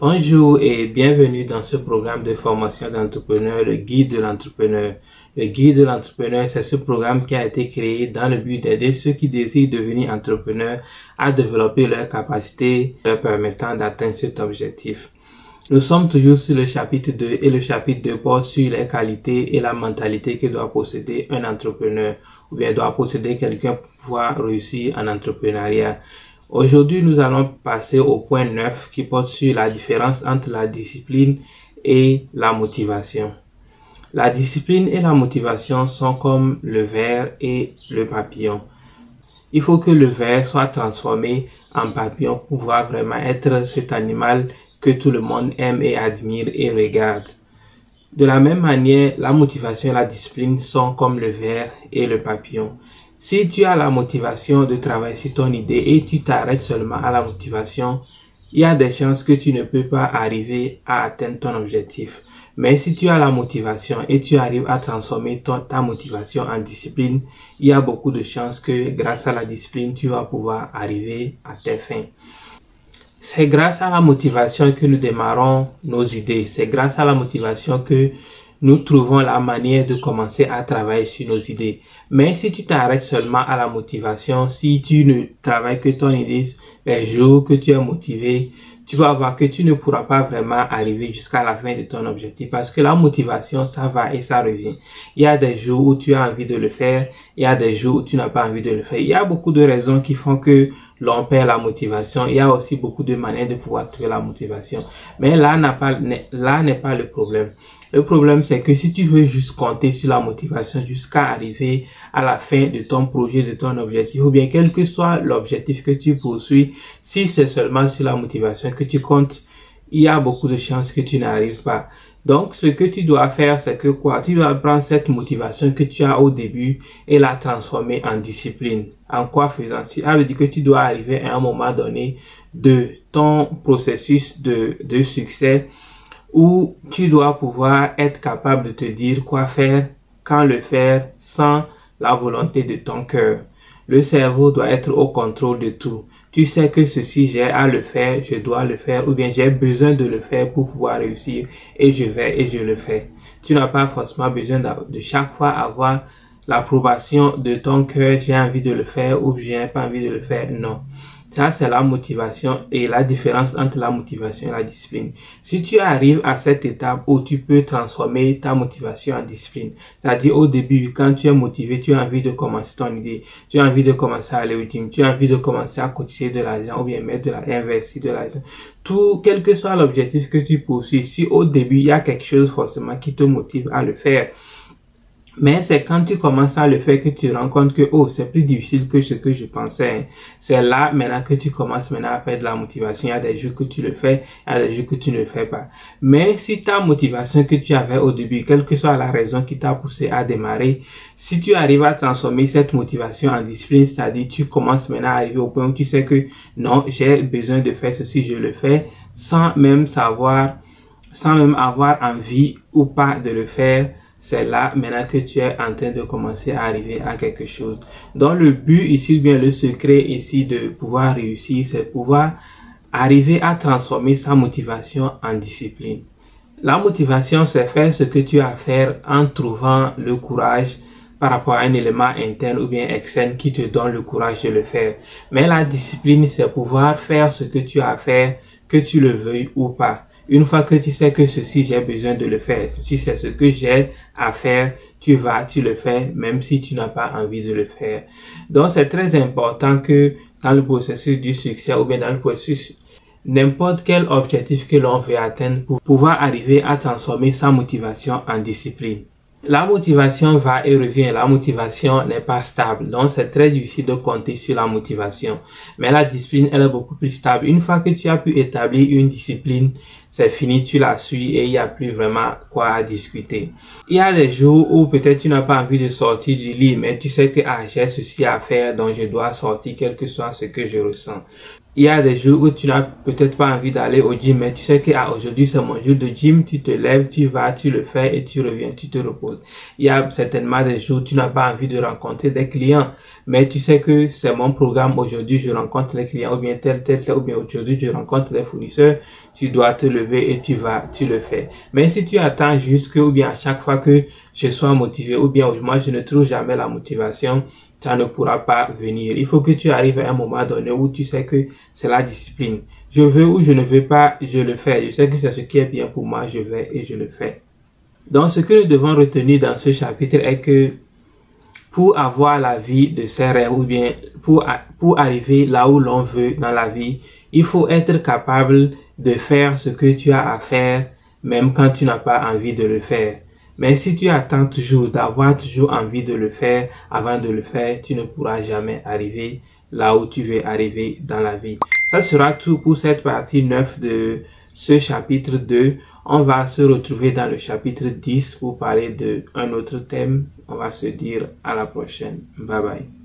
Bonjour et bienvenue dans ce programme de formation d'entrepreneur, le guide de l'entrepreneur. Le guide de l'entrepreneur, c'est ce programme qui a été créé dans le but d'aider ceux qui désirent devenir entrepreneurs à développer leurs capacités leur permettant d'atteindre cet objectif. Nous sommes toujours sur le chapitre 2 et le chapitre 2 porte sur les qualités et la mentalité que doit posséder un entrepreneur ou bien doit posséder quelqu'un pour pouvoir réussir en entrepreneuriat. Aujourd'hui, nous allons passer au point 9 qui porte sur la différence entre la discipline et la motivation. La discipline et la motivation sont comme le verre et le papillon. Il faut que le verre soit transformé en papillon pour pouvoir vraiment être cet animal que tout le monde aime et admire et regarde. De la même manière, la motivation et la discipline sont comme le verre et le papillon. Si tu as la motivation de travailler sur ton idée et tu t'arrêtes seulement à la motivation, il y a des chances que tu ne peux pas arriver à atteindre ton objectif. Mais si tu as la motivation et tu arrives à transformer ta motivation en discipline, il y a beaucoup de chances que grâce à la discipline, tu vas pouvoir arriver à tes fins. C'est grâce à la motivation que nous démarrons nos idées. C'est grâce à la motivation que nous trouvons la manière de commencer à travailler sur nos idées. Mais si tu t'arrêtes seulement à la motivation, si tu ne travailles que ton idée les jours que tu es motivé, tu vas voir que tu ne pourras pas vraiment arriver jusqu'à la fin de ton objectif parce que la motivation, ça va et ça revient. Il y a des jours où tu as envie de le faire, il y a des jours où tu n'as pas envie de le faire. Il y a beaucoup de raisons qui font que l'on perd la motivation. Il y a aussi beaucoup de manières de pouvoir trouver la motivation. Mais là, n'a pas, n'est pas le problème. Le problème, c'est que si tu veux juste compter sur la motivation jusqu'à arriver à la fin de ton projet, de ton objectif, ou bien quel que soit l'objectif que tu poursuis, si c'est seulement sur la motivation que tu comptes, il y a beaucoup de chances que tu n'arrives pas. Donc, ce que tu dois faire, c'est que quoi? Tu dois prendre cette motivation que tu as au début et la transformer en discipline. En quoi faisant? Ça veut dire que tu dois arriver à un moment donné de ton processus de, de succès où tu dois pouvoir être capable de te dire quoi faire, quand le faire, sans la volonté de ton cœur. Le cerveau doit être au contrôle de tout. Tu sais que ceci, j'ai à le faire, je dois le faire, ou bien j'ai besoin de le faire pour pouvoir réussir, et je vais et je le fais. Tu n'as pas forcément besoin de chaque fois avoir l'approbation de ton cœur, j'ai envie de le faire, ou j'ai pas envie de le faire, non. Ça, c'est la motivation et la différence entre la motivation et la discipline. Si tu arrives à cette étape où tu peux transformer ta motivation en discipline, c'est-à-dire au début, quand tu es motivé, tu as envie de commencer ton idée, tu as envie de commencer à aller au gym, tu as envie de commencer à cotiser de l'argent ou bien mettre de l'argent, investir de l'argent. Tout, quel que soit l'objectif que tu poursuis, si au début, il y a quelque chose forcément qui te motive à le faire, mais c'est quand tu commences à le faire que tu compte que, oh, c'est plus difficile que ce que je pensais. Hein. C'est là, maintenant, que tu commences maintenant à faire de la motivation. Il y a des jours que tu le fais, il y a des jours que tu ne le fais pas. Mais si ta motivation que tu avais au début, quelle que soit la raison qui t'a poussé à démarrer, si tu arrives à transformer cette motivation en discipline, c'est-à-dire tu commences maintenant à arriver au point où tu sais que, non, j'ai besoin de faire ceci, je le fais, sans même savoir, sans même avoir envie ou pas de le faire, c'est là maintenant que tu es en train de commencer à arriver à quelque chose. Donc le but ici, bien le secret ici de pouvoir réussir, c'est pouvoir arriver à transformer sa motivation en discipline. La motivation, c'est faire ce que tu as à faire en trouvant le courage par rapport à un élément interne ou bien externe qui te donne le courage de le faire. Mais la discipline, c'est pouvoir faire ce que tu as à faire, que tu le veuilles ou pas. Une fois que tu sais que ceci, j'ai besoin de le faire, si c'est ce que j'ai à faire, tu vas, tu le fais, même si tu n'as pas envie de le faire. Donc, c'est très important que dans le processus du succès ou bien dans le processus, n'importe quel objectif que l'on veut atteindre pour pouvoir arriver à transformer sa motivation en discipline. La motivation va et revient. La motivation n'est pas stable. Donc, c'est très difficile de compter sur la motivation. Mais la discipline, elle est beaucoup plus stable. Une fois que tu as pu établir une discipline, c'est fini, tu la suis et il n'y a plus vraiment quoi à discuter. Il y a des jours où peut-être tu n'as pas envie de sortir du lit, mais tu sais que ah, j'ai ceci à faire, donc je dois sortir quel que soit ce que je ressens. Il y a des jours où tu n'as peut-être pas envie d'aller au gym, mais tu sais que ah, aujourd'hui c'est mon jour de gym, tu te lèves, tu vas, tu le fais et tu reviens, tu te reposes. Il y a certainement des jours où tu n'as pas envie de rencontrer des clients, mais tu sais que c'est mon programme aujourd'hui, je rencontre les clients, ou bien tel, tel, tel, ou bien aujourd'hui je rencontre les fournisseurs, tu dois te et tu vas, tu le fais. Mais si tu attends jusque, ou bien à chaque fois que je sois motivé, ou bien moi je ne trouve jamais la motivation, ça ne pourra pas venir. Il faut que tu arrives à un moment donné où tu sais que c'est la discipline. Je veux ou je ne veux pas, je le fais. Je sais que c'est ce qui est bien pour moi, je vais et je le fais. Donc ce que nous devons retenir dans ce chapitre est que pour avoir la vie de ses rêves ou bien pour, pour arriver là où l'on veut dans la vie, il faut être capable de faire ce que tu as à faire même quand tu n'as pas envie de le faire. Mais si tu attends toujours d'avoir toujours envie de le faire avant de le faire, tu ne pourras jamais arriver là où tu veux arriver dans la vie. Ça sera tout pour cette partie 9 de ce chapitre 2. On va se retrouver dans le chapitre 10 pour parler de autre thème. On va se dire à la prochaine. Bye bye.